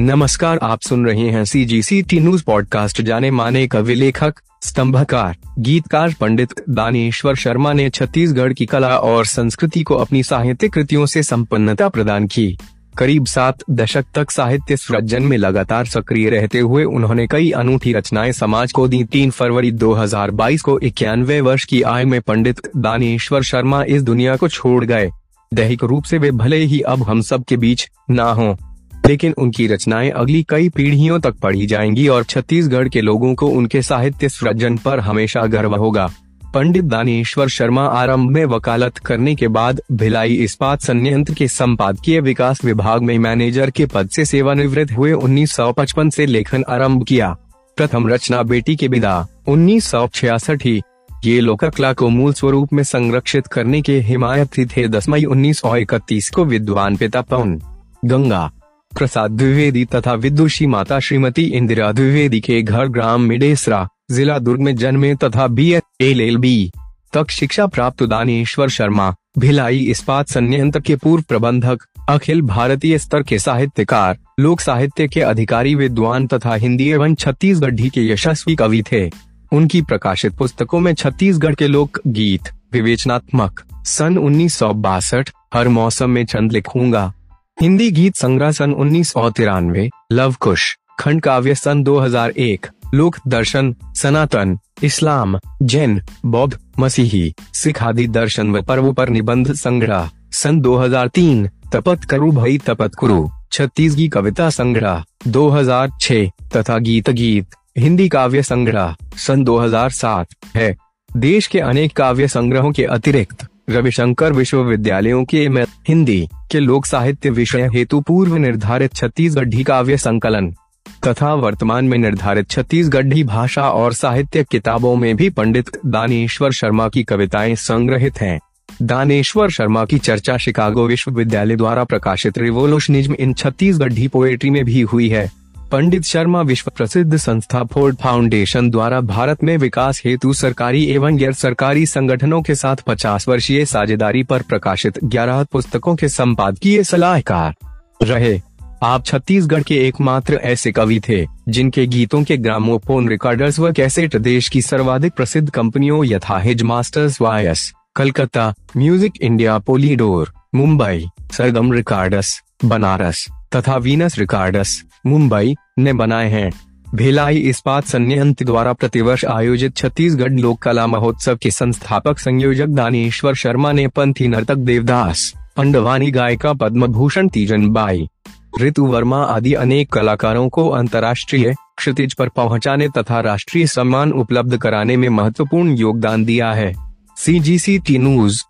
नमस्कार, आप सुन रहे हैं C G C T news podcast जाने माने कवि लेखक, स्तंभकार, गीतकार पंडित दानेश्वर शर्मा ने छत्तीसगढ़ की कला और संस्कृति को अपनी साहित्यिक कृतियों से संपन्नता प्रदान की। करीब सात दशक तक साहित्य सृजन में लगातार सक्रिय रहते हुए उन्होंने कई अनूठी रचनाएँ समाज को दी। तीन फरवरी 2022 को इक्यानवे वर्ष की आयु में पंडित दानेश्वर शर्मा इस दुनिया को छोड़ गए। दैहिक रूप से वे भले ही अब हम सब के बीच ना हों। लेकिन उनकी रचनाएँ अगली कई पीढ़ियों तक पढ़ी जाएँगी और छत्तीसगढ़ के लोगों को उनके साहित्य सृजन पर हमेशा गर्व होगा। पंडित दानेश्वर शर्मा आरंभ में वकालत करने के बाद भिलाई इस्पात संयंत्र के संपादकीय विकास विभाग में मैनेजर के पद से सेवानिवृत्त हुए 1955 से लेखन आरंभ किया। प्रथम रचना बेटी के विदा, उन्नीस सौ ही। ये लोक कला को मूल स्वरूप में संरक्षित करने के हिमायती थे। दस मई उन्नीस को विद्वान पिता पवन गंगा प्रसाद द्विवेदी तथा विदुषी माता श्रीमती इंदिरा द्विवेदी के घर ग्राम मिडेसरा, जिला दुर्ग में जन्मे तथा बी एल एल बी, तक शिक्षा प्राप्त दानेश्वर शर्मा, भिलाई इस्पात संयंत्र के पूर्व प्रबंधक, अखिल भारतीय स्तर के साहित्यकार, लोक साहित्य के अधिकारी विद्वान तथा हिंदी एवं छत्तीसगढ़ी के यशस्वी कवि थे। उनकी प्रकाशित पुस्तकों में छत्तीसगढ़ के लोक गीत विवेचनात्मक, सन उन्नीस सौ बासठ, हर मौसम में चंद लिखूँगा। हिंदी गीत संग्रह सन उन्नीस सौ तिरानवे, लव कुश, खंड काव्य सन 2001 लोक दर्शन, सनातन, इस्लाम, जैन, बौद्ध, मसीही, सिख आदि दर्शन व पर्व पर निबंध संग्रह, सन 2003 तपत करु भई तपत कुरु छत्तीसगी कविता संग्रह 2006 तथा गीत गीत, हिंदी काव्य संग्रह, सन 2007 है। देश के अनेक काव्य संग्रहों के अतिरिक्त रविशंकर विश्वविद्यालयों के हिंदी के लोक साहित्य विषय हेतु पूर्व निर्धारित छत्तीसगढ़ी काव्य संकलन तथा वर्तमान में निर्धारित छत्तीसगढ़ी भाषा और साहित्य किताबों में भी पंडित दानेश्वर शर्मा की कविताएँ संग्रहित हैं। दानेश्वर शर्मा की चर्चा शिकागो विश्वविद्यालय द्वारा प्रकाशित रिवोल्यूशनिज्म इन छत्तीसगढ़ी पोएट्री में भी हुई है पंडित शर्मा विश्व प्रसिद्ध संस्था फोर्ड फाउंडेशन द्वारा भारत में विकास हेतु सरकारी एवं गैर सरकारी संगठनों के साथ 50 वर्षीय साझेदारी पर प्रकाशित 11 पुस्तकों के संपादकीय सलाहकार रहे। आप छत्तीसगढ़ के एकमात्र ऐसे कवि थे, जिनके गीतों के ग्रामोफोन रिकॉर्डर्स व कैसेट देश की सर्वाधिक प्रसिद्ध कंपनियों यथा His Master's Voice Calcutta, music India, Polydor, Mumbai, Sargam records Banaras तथा वीनस रिकॉर्डस, मुंबई, ने बनाए हैं। भिलाई इस्पात संयंत्र द्वारा प्रतिवर्ष आयोजित छत्तीसगढ़ लोक कला महोत्सव के संस्थापक संयोजक दानेश्वर शर्मा ने पंथी नर्तक देवदास पंडवानी गायिका पद्म भूषण तीजन बाई, ऋतु वर्मा आदि अनेक कलाकारों को अंतर्राष्ट्रीय क्षितिज पर पहुँचाने तथा राष्ट्रीय सम्मान उपलब्ध कराने में महत्वपूर्ण योगदान दिया है। सी जी सी टी न्यूज़